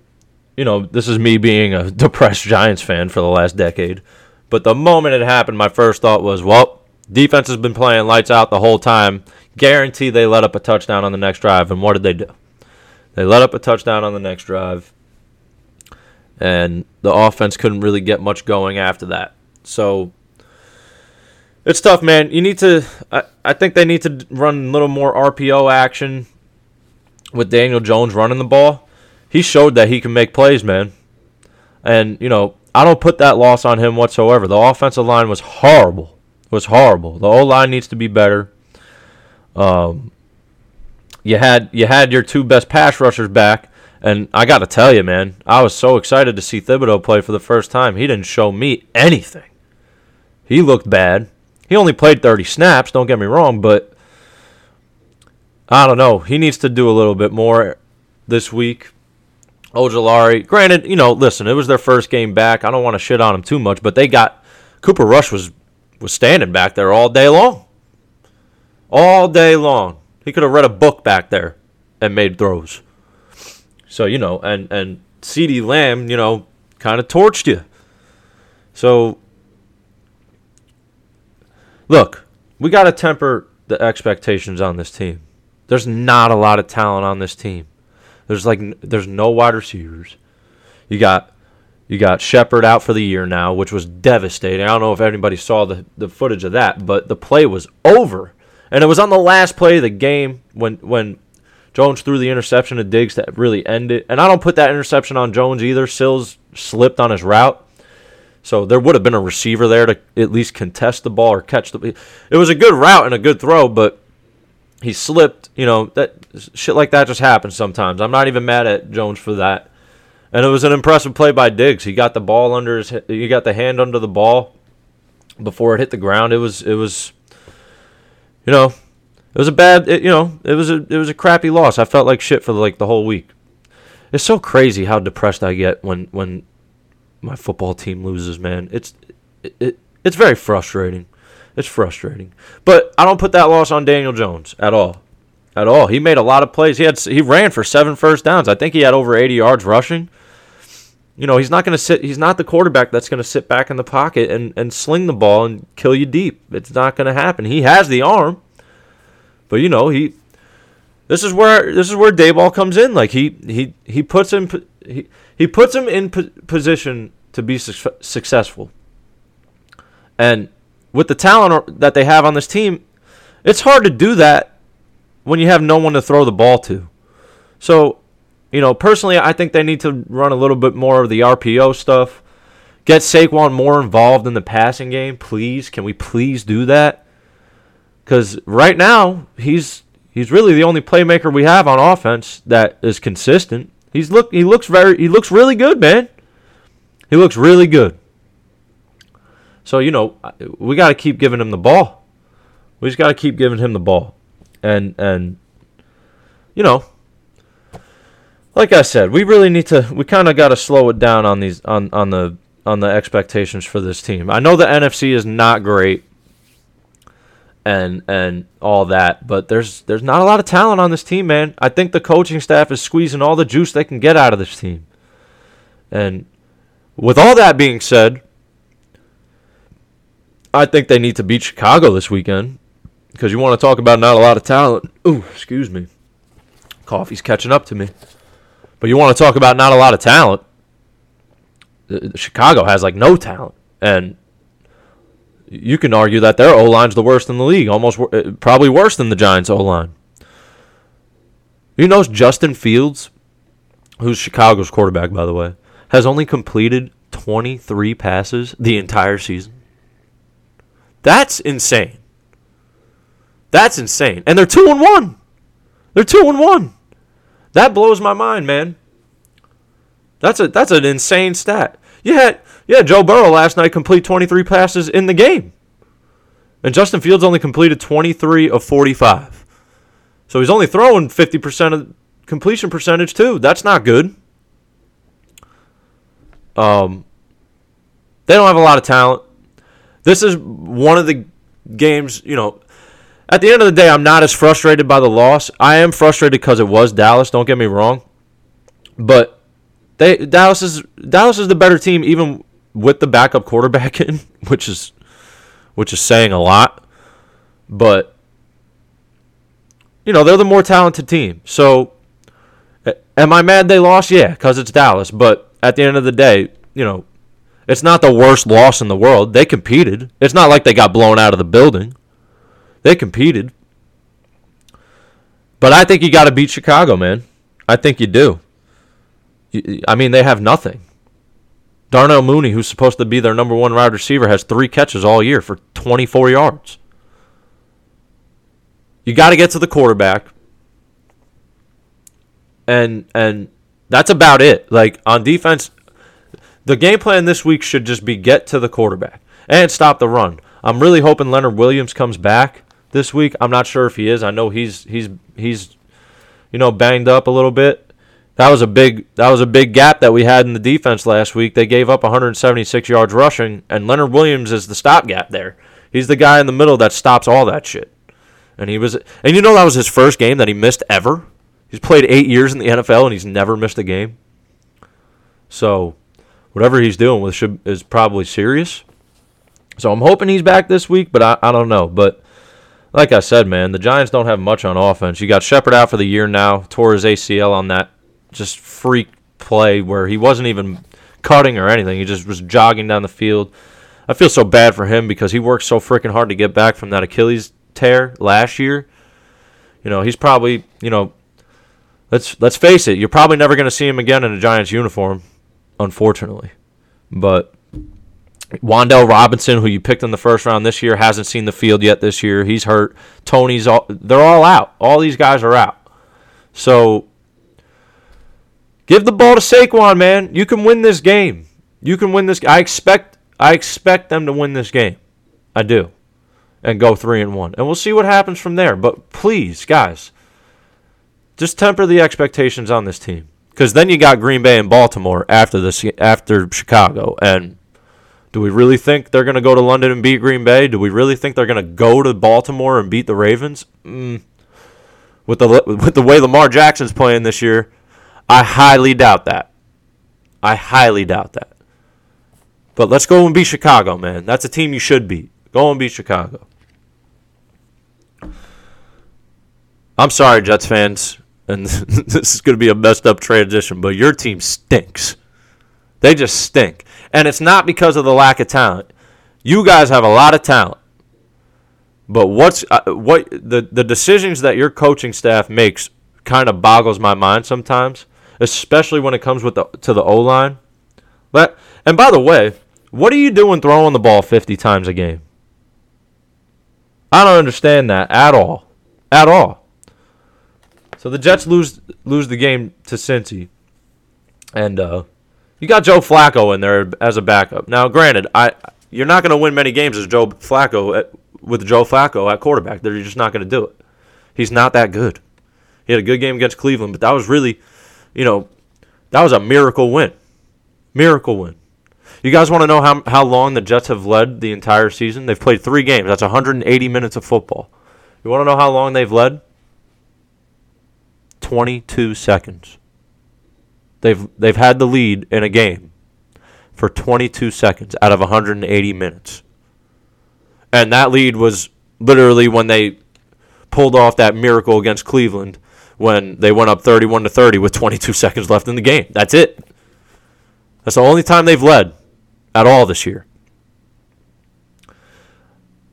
you know, this is me being a depressed Giants fan for the last decade. But the moment it happened, my first thought was, well, defense has been playing lights out the whole time. Guarantee they let up a touchdown on the next drive. And what did they do? They let up a touchdown on the next drive. And the offense couldn't really get much going after that. So it's tough, man. You need to. I, I think they need to run a little more RPO action with Daniel Jones running the ball he showed that he can make plays, man. And, you know, I don't put that loss on him whatsoever. The offensive line was horrible. It was horrible. The O line needs to be better. Um, you had you had your two best pass rushers back, and I got to tell you, man, I was so excited to see Thibodeaux play for the first time. He didn't show me anything. He looked bad. He only played 30 snaps. Don't get me wrong, but I don't know. He needs to do a little bit more this week. Ojulari. Granted, you know, listen, it was their first game back. I don't want to shit on them too much, but they got Cooper Rush was was standing back there all day long. All day long. He could have read a book back there and made throws. So, you know, and and CeeDee Lamb, you know, kind of torched you. So look, we got to temper the expectations on this team. There's not a lot of talent on this team. There's like there's no wide receivers. You got you got Shepard out for the year now, which was devastating. I don't know if anybody saw the, the footage of that, but the play was over. And it was on the last play of the game when when Jones threw the interception to Diggs that really ended. It. And I don't put that interception on Jones either. Sills slipped on his route. So there would have been a receiver there to at least contest the ball or catch the It was a good route and a good throw, but he slipped. You know that shit like that just happens sometimes. I'm not even mad at Jones for that. And it was an impressive play by Diggs. He got the ball under his. He got the hand under the ball before it hit the ground. It was. It was. You know, it was a bad. It, you know, it was a. It was a crappy loss. I felt like shit for like the whole week. It's so crazy how depressed I get when when my football team loses. Man, it's it, it it's very frustrating. It's frustrating. But I don't put that loss on Daniel Jones at all. At all. He made a lot of plays. He had he ran for seven first downs. I think he had over 80 yards rushing. You know, he's not going to sit he's not the quarterback that's going to sit back in the pocket and and sling the ball and kill you deep. It's not going to happen. He has the arm. But you know, he this is where this is where Daboll comes in. Like he he he puts him he, he puts him in position to be su- successful. And with the talent that they have on this team, it's hard to do that when you have no one to throw the ball to. So, you know, personally, I think they need to run a little bit more of the RPO stuff. Get Saquon more involved in the passing game, please. Can we please do that? Because right now, he's he's really the only playmaker we have on offense that is consistent. He's look he looks very he looks really good, man. He looks really good. So you know, we got to keep giving him the ball. We just got to keep giving him the ball, and and you know, like I said, we really need to. We kind of got to slow it down on these on on the on the expectations for this team. I know the NFC is not great, and and all that, but there's there's not a lot of talent on this team, man. I think the coaching staff is squeezing all the juice they can get out of this team. And with all that being said, I think they need to beat Chicago this weekend because you want to talk about not a lot of talent. Ooh, excuse me. Coffee's catching up to me. But you want to talk about not a lot of talent. Chicago has like no talent, and you can argue that their O line's the worst in the league, almost uh, probably worse than the Giants' O line. You know, Justin Fields, who's Chicago's quarterback, by the way, has only completed 23 passes the entire season. That's insane. That's insane. And they're 2 and 1. They're 2 and 1. That blows my mind, man. That's a that's an insane stat. You had yeah, Joe Burrow last night complete 23 passes in the game. And Justin Fields only completed 23 of 45. So he's only throwing 50% of completion percentage too. That's not good. Um they don't have a lot of talent. This is one of the games, you know, at the end of the day, I'm not as frustrated by the loss. I am frustrated because it was Dallas, don't get me wrong. But they Dallas is Dallas is the better team even with the backup quarterback in, which is which is saying a lot. But you know, they're the more talented team. So am I mad they lost? Yeah, cuz it's Dallas, but at the end of the day, you know, it's not the worst loss in the world. They competed. It's not like they got blown out of the building. They competed. But I think you got to beat Chicago, man. I think you do. I mean, they have nothing. Darnell Mooney, who's supposed to be their number one wide receiver, has three catches all year for 24 yards. You got to get to the quarterback. And and that's about it. Like on defense, the game plan this week should just be get to the quarterback and stop the run. I'm really hoping Leonard Williams comes back this week. I'm not sure if he is. I know he's he's he's you know banged up a little bit. That was a big that was a big gap that we had in the defense last week. They gave up 176 yards rushing, and Leonard Williams is the stopgap there. He's the guy in the middle that stops all that shit. And he was and you know that was his first game that he missed ever. He's played eight years in the NFL and he's never missed a game. So whatever he's doing with should, is probably serious. So I'm hoping he's back this week, but I, I don't know. But like I said, man, the Giants don't have much on offense. You got Shepard out for the year now, tore his ACL on that just freak play where he wasn't even cutting or anything. He just was jogging down the field. I feel so bad for him because he worked so freaking hard to get back from that Achilles tear last year. You know, he's probably, you know, let's let's face it, you're probably never going to see him again in a Giants uniform unfortunately. But Wan'Dale Robinson, who you picked in the first round this year, hasn't seen the field yet this year. He's hurt. Toney's all they're all out. All these guys are out. So give the ball to Saquon, man. You can win this game. You can win this I expect I expect them to win this game. I do. And go 3 and 1. And we'll see what happens from there. But please, guys, just temper the expectations on this team because then you got Green Bay and Baltimore after this after Chicago. And do we really think they're going to go to London and beat Green Bay? Do we really think they're going to go to Baltimore and beat the Ravens? Mm. With the with the way Lamar Jackson's playing this year, I highly doubt that. I highly doubt that. But let's go and beat Chicago, man. That's a team you should beat. Go and beat Chicago. I'm sorry, Jets fans and this is going to be a messed up transition, but your team stinks. They just stink. And it's not because of the lack of talent. You guys have a lot of talent. But what's uh, what the the decisions that your coaching staff makes kind of boggles my mind sometimes, especially when it comes with the to the O line. But and by the way, what are you doing throwing the ball 50 times a game? I don't understand that at all. At all. So the Jets lose lose the game to Cincy, and uh, you got Joe Flacco in there as a backup. Now, granted, I you're not going to win many games as Joe Flacco at, with Joe Flacco at quarterback. They're just not going to do it. He's not that good. He had a good game against Cleveland, but that was really, you know, that was a miracle win. Miracle win. You guys want to know how how long the Jets have led the entire season? They've played three games. That's 180 minutes of football. You want to know how long they've led? 22 seconds. They've they've had the lead in a game for 22 seconds out of 180 minutes. And that lead was literally when they pulled off that miracle against Cleveland when they went up 31 to 30 with 22 seconds left in the game. That's it. That's the only time they've led at all this year.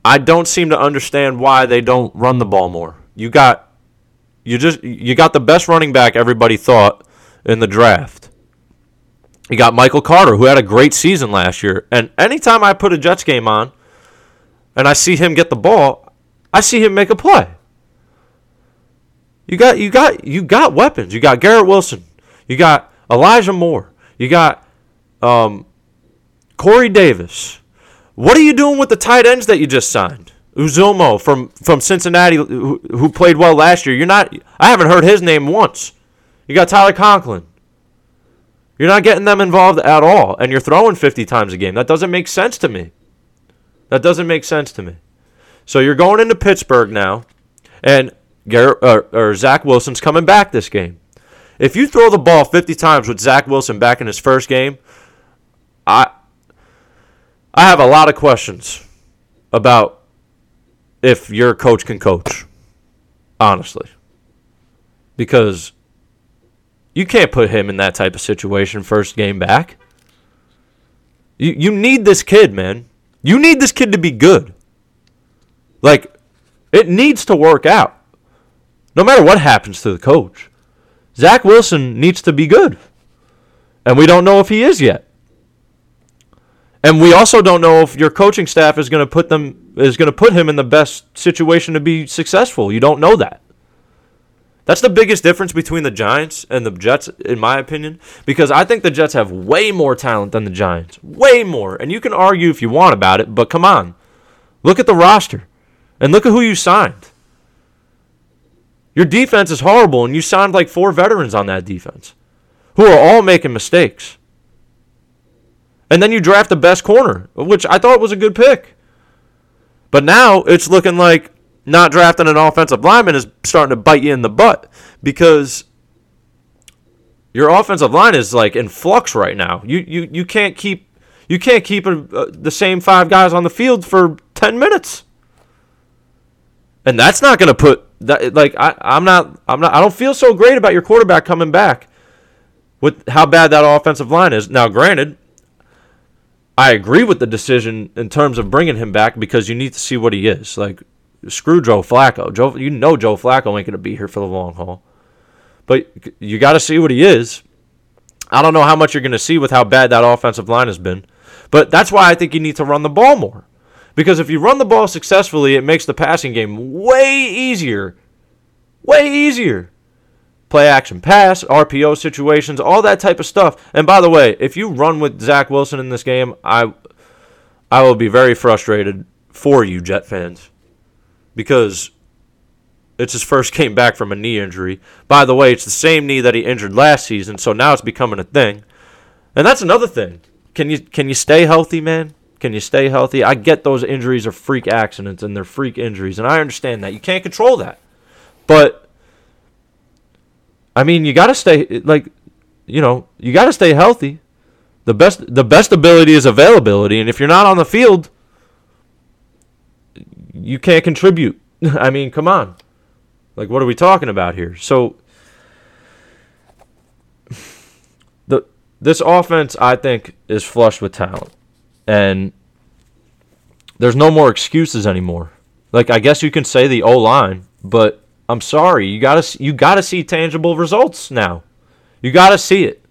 I don't seem to understand why they don't run the ball more. You got you just you got the best running back everybody thought in the draft. You got Michael Carter, who had a great season last year. And anytime I put a Jets game on and I see him get the ball, I see him make a play. You got you got you got weapons. You got Garrett Wilson. You got Elijah Moore. You got um, Corey Davis. What are you doing with the tight ends that you just signed? Uzomah from from Cincinnati, who, who played well last year. You're not. I haven't heard his name once. You got Tyler Conklin. You're not getting them involved at all, and you're throwing 50 times a game. That doesn't make sense to me. That doesn't make sense to me. So you're going into Pittsburgh now, and Garrett, or, uh, or Zach Wilson's coming back this game. If you throw the ball 50 times with Zach Wilson back in his first game, I I have a lot of questions about if your coach can coach. Honestly. Because you can't put him in that type of situation first game back. You you need this kid, man. You need this kid to be good. Like it needs to work out. No matter what happens to the coach. Zach Wilson needs to be good. And we don't know if he is yet. And we also don't know if your coaching staff is going to put them is going to put him in the best situation to be successful. You don't know that. That's the biggest difference between the Giants and the Jets, in my opinion, because I think the Jets have way more talent than the Giants. Way more. And you can argue if you want about it, but come on. Look at the roster and look at who you signed. Your defense is horrible, and you signed like four veterans on that defense who are all making mistakes. And then you draft the best corner, which I thought was a good pick. But now it's looking like not drafting an offensive lineman is starting to bite you in the butt because your offensive line is like in flux right now. You you, you can't keep you can't keep a, uh, the same five guys on the field for 10 minutes. And that's not going to put that like I I'm not I'm not I don't feel so great about your quarterback coming back with how bad that offensive line is. Now granted, I agree with the decision in terms of bringing him back because you need to see what he is. Like screw Joe Flacco. Joe, you know Joe Flacco ain't going to be here for the long haul. But you got to see what he is. I don't know how much you're going to see with how bad that offensive line has been. But that's why I think you need to run the ball more. Because if you run the ball successfully, it makes the passing game way easier. Way easier. Play action pass, RPO situations, all that type of stuff. And by the way, if you run with Zach Wilson in this game, I I will be very frustrated for you, Jet fans because it's his first game back from a knee injury. By the way, it's the same knee that he injured last season, so now it's becoming a thing. And that's another thing. Can you can you stay healthy, man? Can you stay healthy? I get those injuries are freak accidents and they're freak injuries, and I understand that. You can't control that. But I mean, you got to stay like you know, you got to stay healthy. The best the best ability is availability, and if you're not on the field, you can't contribute. I mean, come on. Like, what are we talking about here? So, the this offense, I think, is flush with talent, and there's no more excuses anymore. Like, I guess you can say the O line, but I'm sorry, you gotta you gotta see tangible results now. You gotta see it.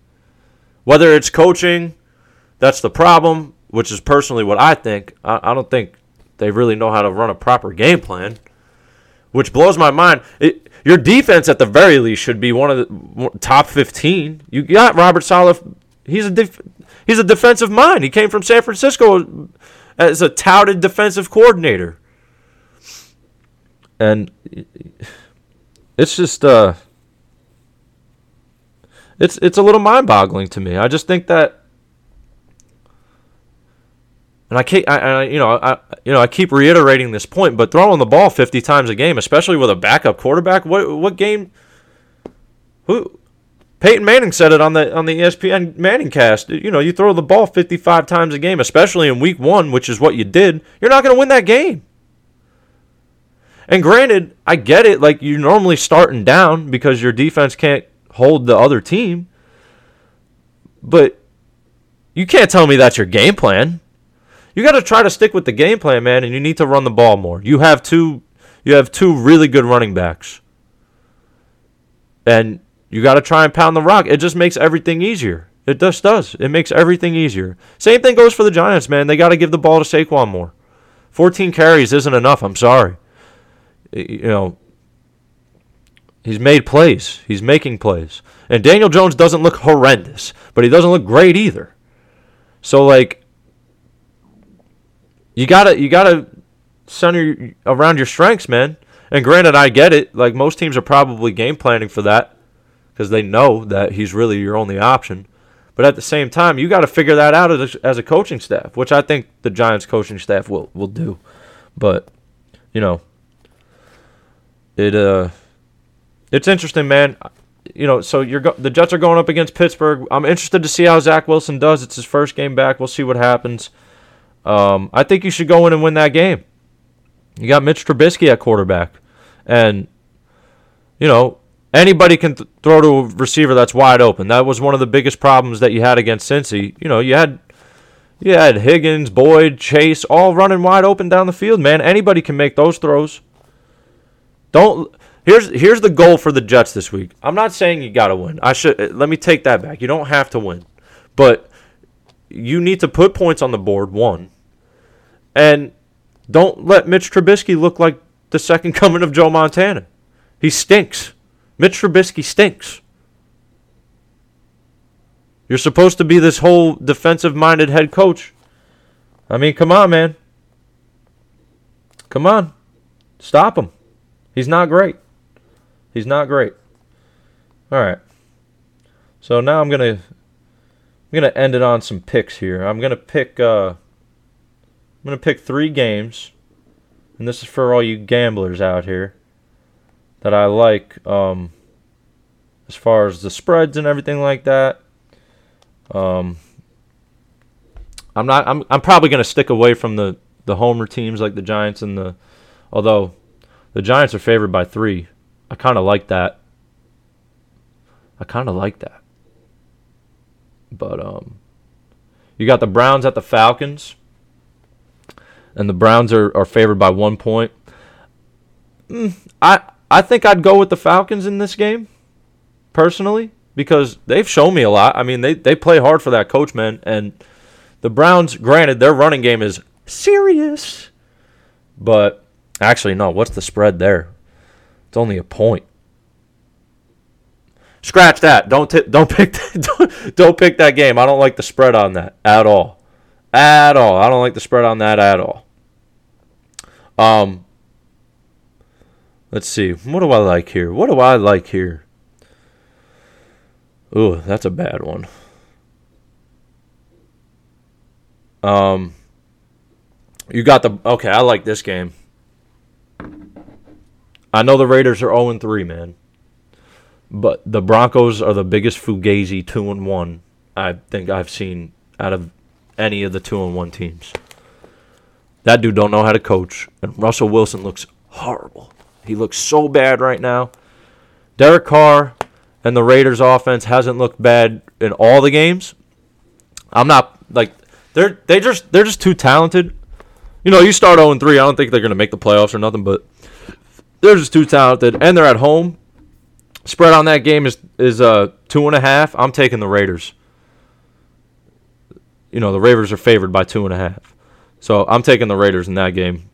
Whether it's coaching, that's the problem, which is personally what I think. I, I don't think they really know how to run a proper game plan, which blows my mind. It, your defense, at the very least, should be one of the top 15. You got Robert Saleh. He's a def, he's a defensive mind. He came from San Francisco as a touted defensive coordinator, and it's just uh, it's it's a little mind-boggling to me. I just think that and I keep, I, I, you know, I, you know, I keep reiterating this point, but throwing the ball 50 times a game, especially with a backup quarterback, what, what game? Who? Peyton Manning said it on the on the ESPN Manning cast. You know, you throw the ball 55 times a game, especially in week one, which is what you did. You're not going to win that game. And granted, I get it. Like you're normally starting down because your defense can't hold the other team. But You can't tell me that's your game plan. You got to try to stick with the game plan, man, and you need to run the ball more. You have two you have two really good running backs. And you got to try and pound the rock. It just makes everything easier. It just does. It makes everything easier. Same thing goes for the Giants, man. They got to give the ball to Saquon more. 14 carries isn't enough. I'm sorry. You know, he's made plays. He's making plays. And Daniel Jones doesn't look horrendous, but he doesn't look great either. So like you got to you got to center around your strengths, man. And granted, I get it. Like most teams are probably game planning for that because they know that he's really your only option. But at the same time, you got to figure that out as a, as a coaching staff, which I think the Giants coaching staff will will do. But you know, it uh, it's interesting, man. You know, so you're go- the Jets are going up against Pittsburgh. I'm interested to see how Zach Wilson does. It's his first game back. We'll see what happens. Um, I think you should go in and win that game. You got Mitch Trubisky at quarterback, and you know anybody can th- throw to a receiver that's wide open. That was one of the biggest problems that you had against Cincy. You know, you had you had Higgins, Boyd, Chase, all running wide open down the field. Man, anybody can make those throws. Don't. Here's here's the goal for the Jets this week. I'm not saying you got to win. I should let me take that back. You don't have to win, but you need to put points on the board. One, and don't let Mitch Trubisky look like the second coming of Joe Montana. He stinks. Mitch Trubisky stinks. You're supposed to be this whole defensive minded head coach. I mean, come on, man. Come on. Stop him. He's not great. He's not great. All right. So now I'm to I'm to end it on some picks here. I'm to pick uh I'm to pick three games, and this is for all you gamblers out here that I like um, as far as the spreads and everything like that. Um, I'm not. I'm. I'm probably to stick away from the the homer teams like the Giants and the. Although, the Giants are favored by three. I kind of like that. I kind of like that. But um, you got the Browns at the Falcons and the Browns are, are favored by one point. Mm, I I think I'd go with the Falcons in this game, personally, because they've shown me a lot. I mean, they, they play hard for that coach, man. And the Browns, granted, their running game is serious. But actually, no, what's the spread there? It's only a point. Scratch that. Don't t- don't pick don't, don't pick that game. I don't like the spread on that at all. At all. I don't like the spread on that at all. Um, let's see. What do I like here? What do I like here? Ooh, that's a bad one. Um, you got the okay. I like this game. I know the Raiders are 0 3, man, but the Broncos are the biggest fugazi two and one I think I've seen out of any of the two and one teams. That dude don't know how to coach. And Russell Wilson looks horrible. He looks so bad right now. Derek Carr and the Raiders offense hasn't looked bad in all the games. I'm not like they're they just they're just too talented. You know, you start 0 3, I don't think they're gonna make the playoffs or nothing, but they're just too talented. And they're at home. Spread on that game is is uh two and a half. I'm taking the Raiders. You know, the Raiders are favored by two and a half. So I'm taking the Raiders in that game.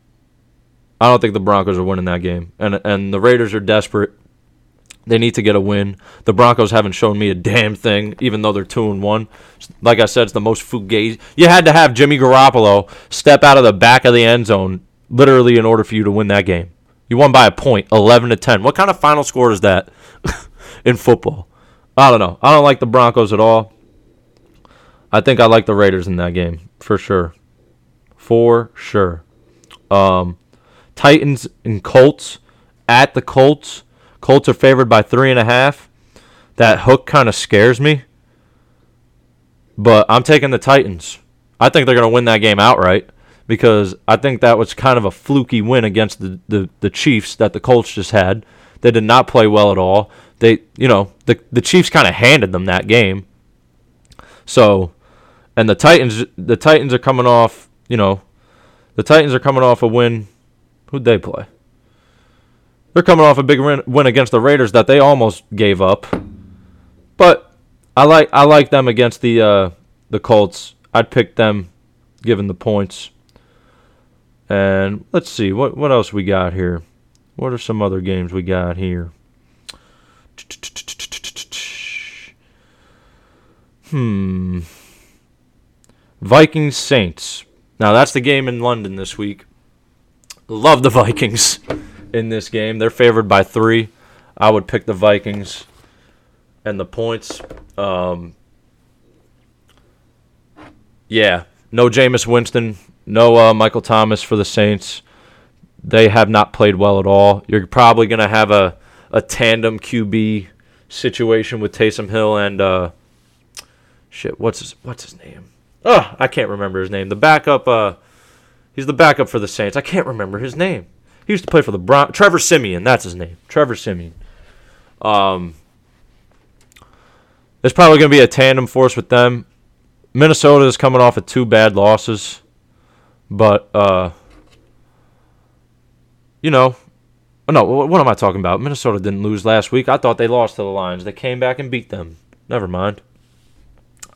I don't think the Broncos are winning that game, and and the Raiders are desperate. They need to get a win. The Broncos haven't shown me a damn thing, even though they're two and one. Like I said, it's the most fugazi. You had to have Jimmy Garoppolo step out of the back of the end zone, literally, in order for you to win that game. You won by a point, eleven to ten. What kind of final score is that in football? I don't know. I don't like the Broncos at all. I think I like the Raiders in that game for sure for sure. Um, Titans and Colts at the Colts. Colts are favored by three and a half. That hook kind of scares me. But I'm taking the Titans. I think they're going to win that game outright because I think that was kind of a fluky win against the, the, the Chiefs that the Colts just had. They did not play well at all. They, you know, the the Chiefs kind of handed them that game. So and the Titans the Titans are coming off, you know, the Titans are coming off a win. Who'd they play? They're coming off a big win, against the Raiders that they almost gave up. But I like I like them against the uh, the Colts. I'd pick them given the points. And let's see what what else we got here. What are some other games we got here? Hmm. Vikings Saints. Now that's the game in London this week. Love the Vikings in this game. They're favored by three. I would pick the Vikings and the points. Um, yeah, no Jameis Winston, no Michael Thomas for the Saints. They have not played well at all. You're probably going to have a, a tandem QB situation with Taysom Hill and uh, shit. What's his What's his name? Oh, I can't remember his name. The backup. Uh, he's the backup for the Saints. I can't remember his name. He used to play for the Brown. Trevor Siemian. That's his name. Trevor Siemian. Um, there's probably going to be a tandem force with them. Minnesota is coming off of two bad losses, but uh, you know, oh no, what am I talking about? Minnesota didn't lose last week. I thought they lost to the Lions. They came back and beat them. Never mind.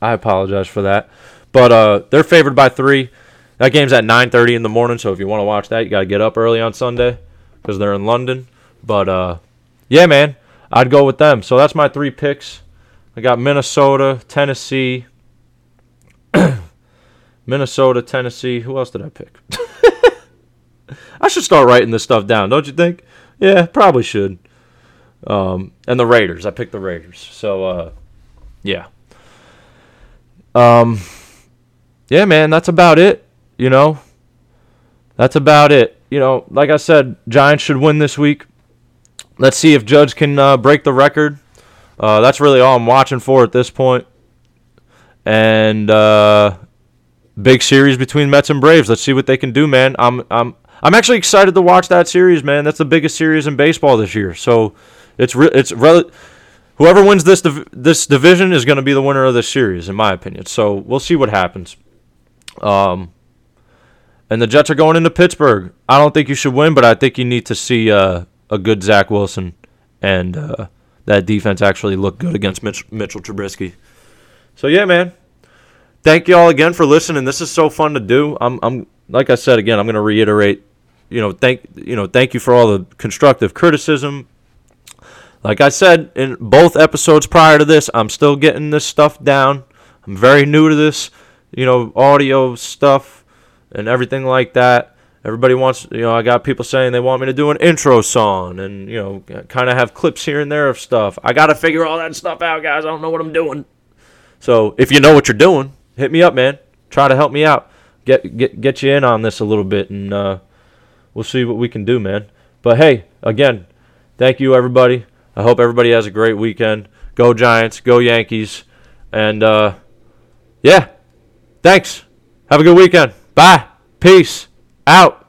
I apologize for that, but uh, they're favored by three. That game's at 9:30 in the morning, so if you want to watch that, you got to get up early on Sunday because they're in London. But uh, yeah, man, I'd go with them. So that's my three picks. I got Minnesota, Tennessee, Minnesota, Tennessee. Who else did I pick? I should start writing this stuff down, don't you think? Yeah, probably should. Um, and the Raiders. I picked the Raiders. So, uh, yeah. Um, yeah, man, that's about it. You know, that's about it. You know, like I said, Giants should win this week. Let's see if Judge can uh, break the record. Uh, that's really all I'm watching for at this point. And uh, big series between Mets and Braves. Let's see what they can do, man. I'm I'm I'm actually excited to watch that series, man. That's the biggest series in baseball this year. So it's re- it's re- whoever wins this div- this division is going to be the winner of this series, in my opinion. So we'll see what happens. Um, and the Jets are going into Pittsburgh. I don't think you should win, but I think you need to see uh, a good Zach Wilson and uh, that defense actually look good against Mitch- Mitchell Trubisky. So yeah, man. Thank you all again for listening. This is so fun to do. I'm, I'm like I said again. I'm going to reiterate. You know, thank you know, thank you for all the constructive criticism. Like I said in both episodes prior to this, I'm still getting this stuff down. I'm very new to this, you know, audio stuff and everything like that. Everybody wants, you know, I got people saying they want me to do an intro song and, you know, kind of have clips here and there of stuff. I got to figure all that stuff out, guys. I don't know what I'm doing. So if you know what you're doing, hit me up, man. Try to help me out. Get get get you in on this a little bit, and uh, we'll see what we can do, man. But hey, again, thank you, everybody. I hope everybody has a great weekend. Go Giants, go Yankees, and uh, yeah, thanks. Have a good weekend. Bye. Peace. Out.